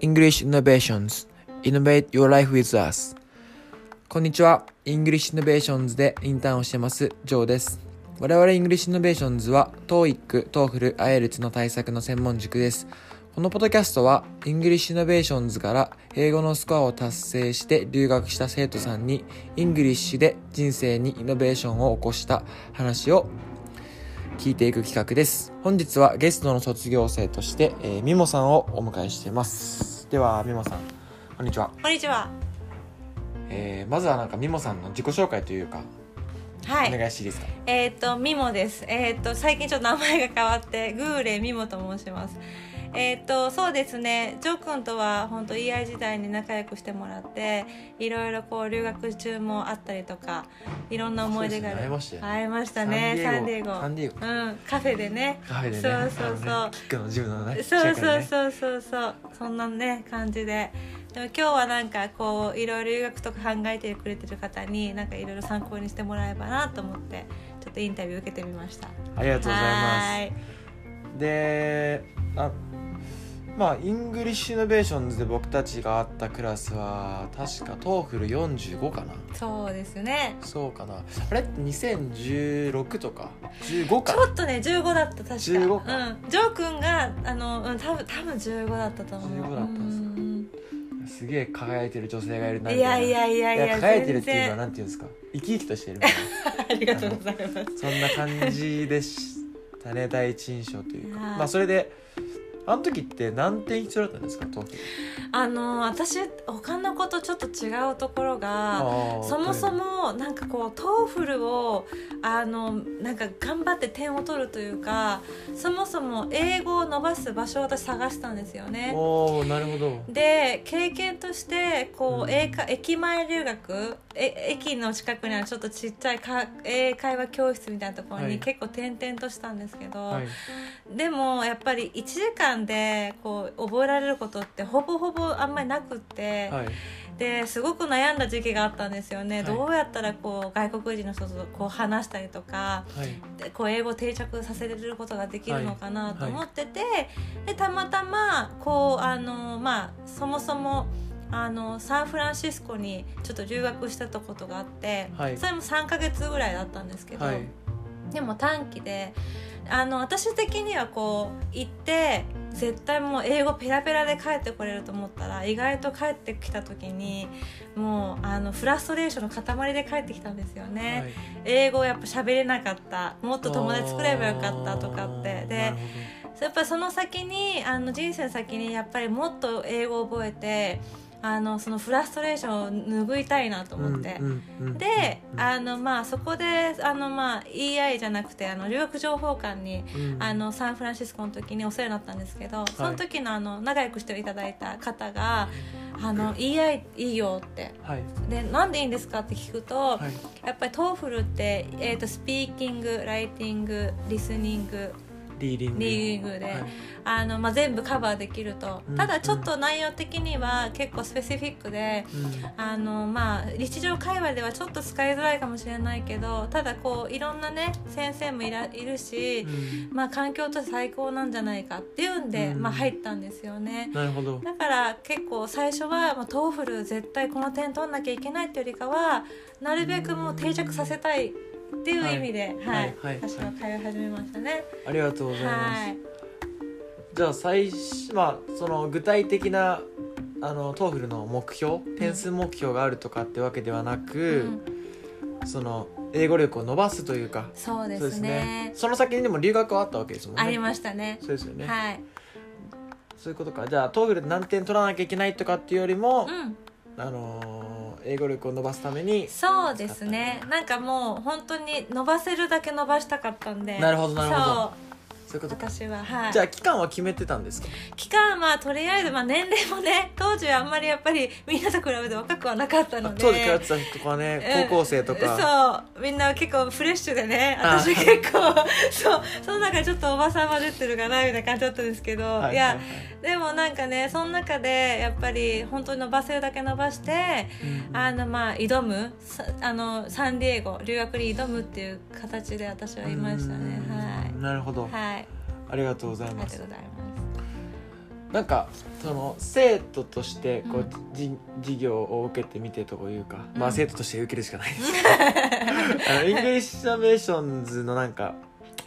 English Innovations Innovate Your Life with Us こんにちは English Innovations でインターンをしてますジョーです我々 English Innovations は TOEIC、TOEFL、IELTS の対策の専門塾ですこのポッドキャストは English Innovations から英語のスコアを達成して留学した生徒さんに English で人生にイノベーションを起こした話を聞いていく企画です。本日はゲストの卒業生として、えー、みもさんをお迎えしています。では、みもさん、こんにちは。こんにちは。えー、まずはなんかみもさんの自己紹介というか、はい。お願いしていいですか？えっ、と、みもです。えっ、と、最近ちょっと名前が変わって、グーレみもと申します。えっ、と、そうですね。ジョー君とは本当 EI 時代に仲良くしてもらって、いろいろこう留学中もあったりとか、いろんな思い出がある。そうですね会いましたよね会いましたね。サンディエゴ。サンディエゴうん、カフェでね。カフェでね、そうそうそうねキックのジムのね、そうそうそうそうそうそんなね感じででも今日はなんかこういろいろ留学とか考えてくれてる方になんかいろいろ参考にしてもらえばなと思ってちょっとインタビュー受けてみましたありがとうございまはーいす。で、あ、まあ、 English Innovations で僕たちがあったクラスは、確か TOEFL 45かな。そうですね。そうかな。あれ？って2016とか ?15 か？ちょっとね15だった確か。15か。うん、ジョー君があの、うん、多分多分15だったと思う。15だったんですすすげえ輝いてる女性がいるなみいやいやいやいや輝いてるっていうのはなんていうんですか？生き生きとしてる。ありがとうございます。なそんな感じでしたね第一印象というか。はい。まあそれであの時って何点必要だったんですか？トークあの私他の子とちょっと違うところがそもそもなんかこう TOEFL をあのなんか頑張って点を取るというかそもそも英語を伸ばす場所を私探したんですよね。おおなるほど。で経験としてこううん。英会駅前留学え駅の近くにあるちょっとちっちゃいか英会話教室みたいなところはい。に結構転々としたんですけど、はい。でもやっぱり1時間でこう覚えられることってほぼほぼあんまりなくって、はい。ですごく悩んだ時期があったんですよね、はい。どうやったらこう外国人の人とこう話したりとかはい。でこう英語を定着させることができるのかなと思ってて、でたまたまこうあの、まあ、そもそもあのサンフランシスコにちょっと留学してたことがあって、はい。それも3ヶ月ぐらいだったんですけど。はい。でも短期であの私的にはこう行って絶対もう英語ペラペラで帰ってこれると思ったら意外と帰ってきた時にもうあのフラストレーションの塊で帰ってきたんですよね、はい。英語をやっぱ喋れなかった。もっと友達作ればよかったとかって。でやっぱりその先にあの人生の先にやっぱりもっと英語を覚えてあのそのフラストレーションを拭いたいなと思って。うんうんうんで、うん。あのまあそこであのまあ EI じゃなくてあの留学情報館にうん。あのサンフランシスコの時にお世話になったんですけど、その時のあの仲良くしていただいた方が「あの EI いいよ」って。はい。でなんでいいんですかって聞くと、はい。やっぱり TOEFL って、えー、とスピーキングライティングリスニングリーディングリーディングで。はい。あの、まあ、全部カバーできると、うん。ただちょっと内容的には結構 specific で。うん。あのまあ日常会話ではちょっと使いづらいかもしれないけどただこういろんなね先生もいらいるし、うん。まあ環境として最高なんじゃないかっていうんで、うん。まあ、入ったんですよね。なるほど。だから結構最初はもう TOEFL 絶対この点取んなきゃいけないっていうよりかはなるべくもう定着させたいっていう意味で、ははい。いはい私は通い始めましたね。ありがとうございます。はい。じゃあ最初まあその具体的なあの TOEFL の目標点数目標があるとかってわけではなく、うん。その英語力を伸ばすというか。そうですね。その先にでも留学はあったわけですもんね。ありましたね。そうですよね、はい、そういうことか。じゃあ TOEFL で何点取らなきゃいけないとかっていうよりも、うん。あのー英語力を伸ばすためにそうですね。なんかもう本当に伸ばせるだけ伸ばしたかったんで。なるほどなるほどそういうことか。私ははい。じゃあ期間は決めてたんですか？期間はとりあえずまあ年齢もね当時はあんまりやっぱりみんなと比べて若くはなかったので。当時通ってた人とかね高校生とか、そう。みんな結構フレッシュでねあ私結構 そう。その中でちょっとおばさんは出てるかなみたいな感じだったんですけど、はいいや、はい。はいでもなんかねその中でやっぱり本当に伸ばせるだけ伸ばしてうんあのまあ挑むさあのサンディエゴ留学に挑むっていう形で私はいましたね。うんなるほど、はい。はいありがとうございます。なんかその生徒としてこう、うんじ授業を受けてみてというか、うん。まあ生徒として受けるしかない。で すあの English Innovations のなんか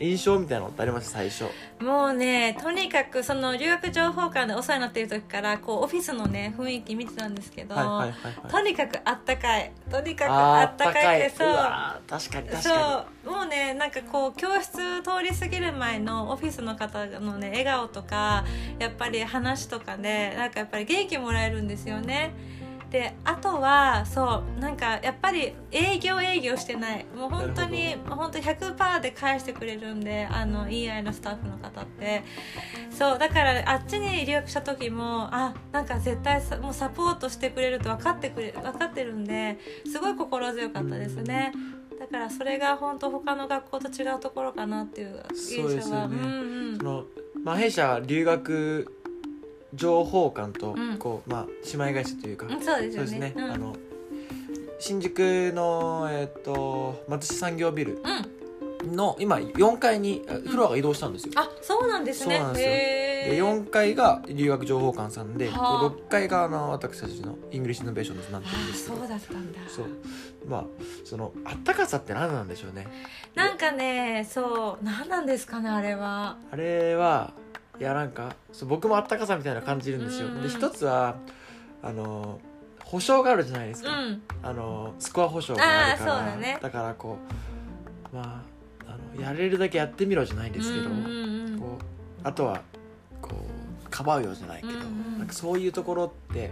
印象みたいなのってありました？最初。もうねとにかくその留学情報館でお世話になってる時からこうオフィスのね雰囲気見てたんですけど、はいはいはいとはい。にかくあったかい。とにかくあったかいってそう。確かに確かそうもうねなんかこう教室通り過ぎる前のオフィスの方のね笑顔とかやっぱり話とかでなんかやっぱり元気もらえるんですよねであとはそうなんかやっぱり営業営業してない。もう本当に本当100%で返してくれるんであの EI のスタッフの方って。そうだからあっちに留学した時もあなんか絶対さもうサポートしてくれると分かってくれ分かってるんですごい心強かったですね。だからそれが本当他の学校と違うところかなっていう印象は。そうですよね。うんうん。にその、まあ、弊社留学情報館とうん。こう、まあ、姉妹会社というか、うんそうですね、あの新宿の、えっと松下産業ビルうん。の今4階にあフロアが移動したんですよ、あそうなんですね。そうなんですよ。へでー4階が留学情報館さんではあ。6階があの私たちの English Innovations になってるんあですけど。そうだったんだ。そう。まあそのあったかさって何なんでしょうね。なんかねそう何なんですかねあれは。あれはいやなんかそう僕もあったかさみたいな感じるんですよ、うんうんで一つはあの保証があるじゃないですか、うん。あのスコア保証があるから。だね。からこうまああのやれるだけやってみろじゃないですけど、うんうんうんこうあとはこうかばうよじゃないけど、うんうんなんかそういうところって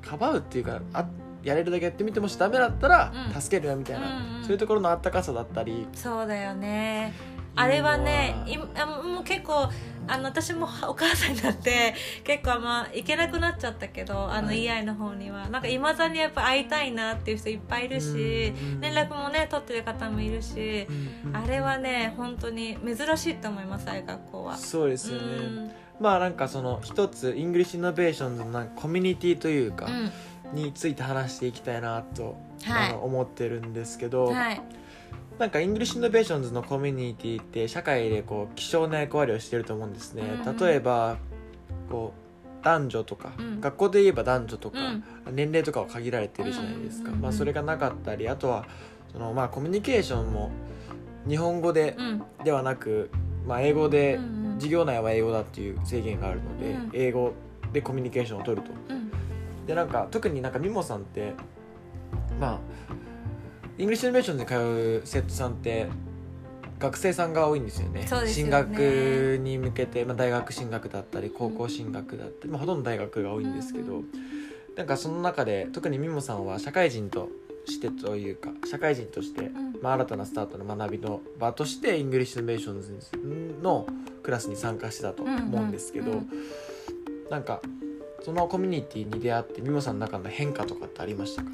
かばうっていうかあやれるだけやってみてもしダメだったらうん。助けるよみたいな、うんうんそういうところのあったかさだったり。そうだよね。あれはね今あもう結構あの私もお母さんになって結構まあ行けなくなっちゃったけどあのはい。EI の方には。なんかいまだにやっぱ会いたいなっていう人いっぱいいるしうん連絡もね取ってる方もいるしうんうんあれはね本当に珍しいと思いますああいう学校は。そうですよね、うん。まあなんかその一つ English Innovations のなんかコミュニティというか、うん。について話していきたいなと、はい。あの思ってるんですけど、はいなんか English Innovations のコミュニティって社会でこう希少な役割をしてると思うんですね、例えばこう男女とか、うん。学校で言えば男女とか、うん。年齢とかは限られてるじゃないですか、まあ、それがなかったりあとはその、まあ、コミュニケーションも日本語でうん。ではなく、まあ、英語で、授業内は英語だっていう制限があるので、うん。英語でコミュニケーションを取ると。うん。でなんか特になんかミモさんってまあ English Innovation で通う生徒さんって学生さんが多いんですよね。ね。進学に向けて、まあ、大学進学だったり高校進学だったり、まあ、ほとんど大学が多いんですけど、うん。なんかその中で特にミモさんは社会人としてというか社会人として、ん。まあ、新たなスタートの学びの場として English Innovations のクラスに参加してたと思うんですけど、うんうん。なんかそのコミュニティに出会ってミモさんの中の変化とかってありましたか？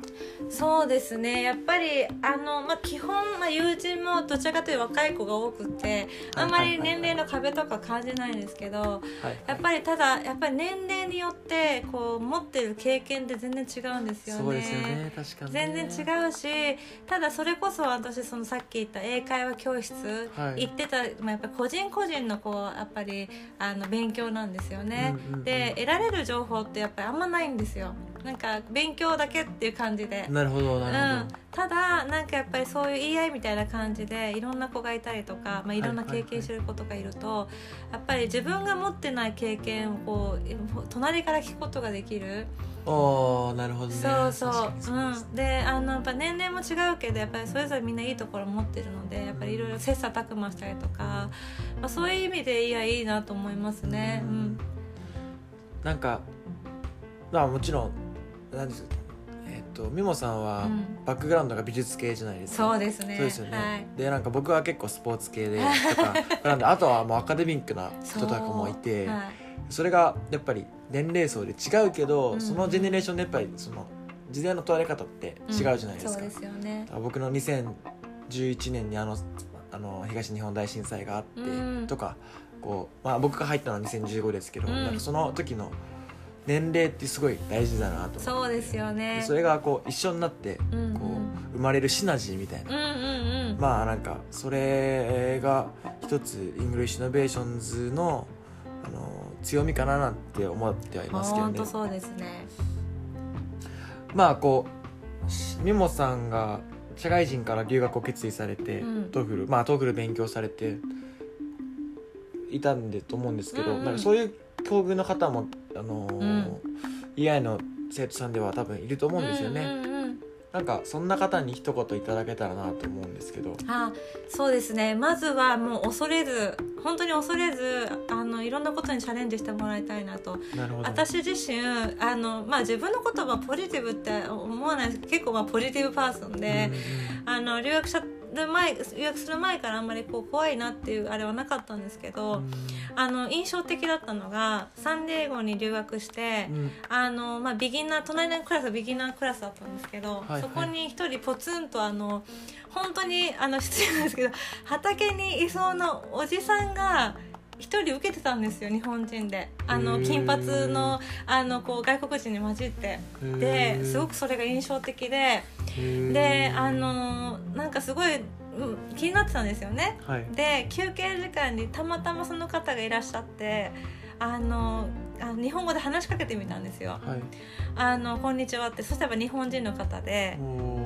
そうですね。やっぱりあの、まあ、基本、まあ、友人もどちらかというと若い子が多くてあんまり年齢の壁とか感じないんですけどはいやっぱりただやっぱり年齢によってこう持ってる経験って全然違うんですよね。そうですよね。確かにね。全然違うしただそれこそ私そのさっき言った英会話教室はい。行ってた、まあ、やっぱり個人個人のこうやっぱりあの勉強なんですよね、うんうんうん。で得られる情報ってやっぱりあんまないんですよ。なんか勉強だけっていう感じで。なるほどうなるん、ただなんかやっぱりそういう EI みたいな感じでいろんな子がいたりとか、まあ、いろんな経験してる子とかいると、やっぱり自分が持ってない経験をこう隣から聞くことができる、ほどおーなるほどね。そうそう。ううん、であのやっぱ年齢も違うけどやっぱりそれぞれみんないいところ持ってるのでやっぱりいろいろ切磋琢磨したりとか、まあ、そういう意味でいやいいなと思いますね。ううんん。なんかまあもちろん。なんですえっ、とミモさんはうん。バックグラウンドが美術系じゃないですか、そうですね。そうですよね、はい。でなんか僕は結構スポーツ系で とかなんであとはもうアカデミックな人とかもいてそうはい。それがやっぱり年齢層で違うけど、うん。そのジェネレーションでやっぱりその時代の問われ方って違うじゃないですか、そうですよね。僕の2011年にあのあの東日本大震災があって、うん。とかこう、まあ、僕が入ったのは2015ですけど、うん。なんかその時の年齢ってすごい大事だなとそうですよね。それがこう一緒になってこう、うん。うん生まれるシナジーみたいな、うんうんうん。まあなんかそれが一つイングリッシュイノベーションズのあの強みかななんて思ってはいますけどね。本当そうですね。まあこうしミモさんが社会人から留学を決意されて、うん。トーフルまあトーフル勉強されていたんでと思うんですけど、うんうん。なんかそういう境遇の方もあのーうん。EI の生徒さんでは多分いると思うんですよね、うんうんうんなんかそんな方に一言いただけたらなと思うんですけど。あそうですね。まずはもう恐れず本当に恐れずあのいろんなことにチャレンジしてもらいたいなと。なるほど。私自身あの、まあ、自分のことはポジティブって思わないです。けど結構まあポジティブパーソンで、あの留学したる前留学する前からあんまりこう怖いなっていうあれはなかったんですけど、うん。あの印象的だったのがサンディエゴに留学して、うん。あのまあ、ビギナー隣のクラスはビギナークラスだったんですけど、はいはい。そこに一人ポツンとあの本当にあの失礼なんですけど畑にいそうなおじさんが一人受けてたんですよ日本人で。あの金髪のあのこう外国人に混じって。ですごくそれが印象的でであのなんかすごい、うん気になってたんですよね。はい。で休憩時間にたまたまその方がいらっしゃってあのあ日本語で話しかけてみたんですよ。はい「あのこんにちは」って。そしたら日本人の方で。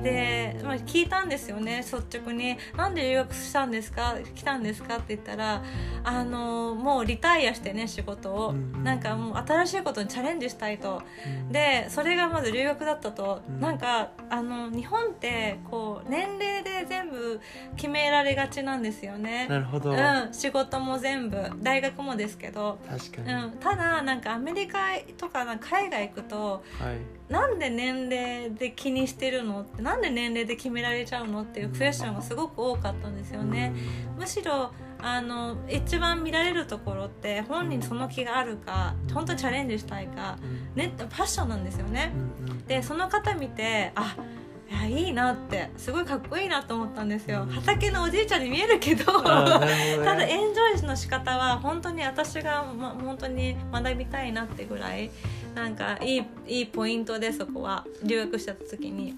で、まあ、聞いたんですよね。率直に「なんで留学したんですか？来たんですか?」って言ったらあのもうリタイアしてね仕事を、うんうん。なんかもう新しいことにチャレンジしたいと。うん。でそれがまず留学だったと、うん。なんかあの日本ってこう年齢で全部決められがちなんですよね。なるほど、うん、仕事も全部。大学もですけど、確かに、うん、ただなんかアメリカとかなんか海外行くとはい。なんで年齢で気にしてるのってなんで年齢で決められちゃうのっていうクエスチョンがすごく多かったんですよね。むしろあの一番見られるところって本人その気があるか本当にチャレンジしたいか、うん。ね、パッションなんですよね。でその方見てあいやいいなってすごいかっこいいなと思ったんですよ。うん。畑のおじいちゃんに見えるけど ただエンジョイの仕方は本当に私が、ま、本当に学びたいなってぐらいなんかいいいいポイントでそこは留学した時に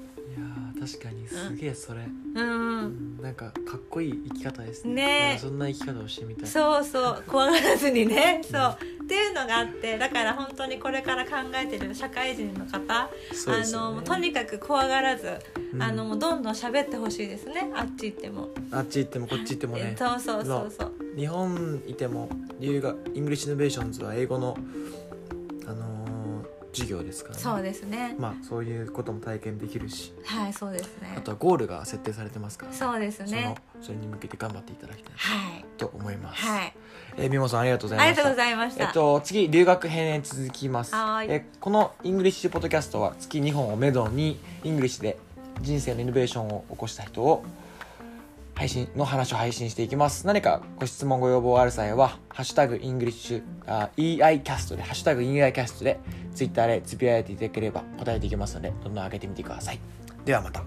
確かにすげえそれ、うん、うん。なんかかっこいい生き方ですね。ねそんな生き方をしてみたい。そうそう。怖がらずにね。そう。っていうのがあってだから本当にこれから考えてる社会人の方、ね。のとにかく怖がらず、うん。あのどんどん喋ってほしいですね。あっち行っても、あっち行ってもこっち行ってもね。そうそうそうそう。日本いても留学イングリッシュイノベーションズは英語の、あのー授業ですからね。そうですね。まあそういうことも体験できるし。はいそうですね。あとはゴールが設定されてますから、そうですそのね。それに向けて頑張っていただきたいはい。と思います、はい。えー、さんありがとうございました。ありがとうございました、えっと、次留学編へ続きます。はーい。えこのイングリッシュポッドキャストは月2本をめどにイングリッシュで人生のイノベーションを起こした人を配信の話を配信していきます。何かご質問ご要望ある際は「ハッシュタグイングリッシュあ EI キャスト」で「ハッシュタグ EI キャスト」でツイッターでつぶやいていただければ答えていきますのでどんどん上げてみてください。ではまた。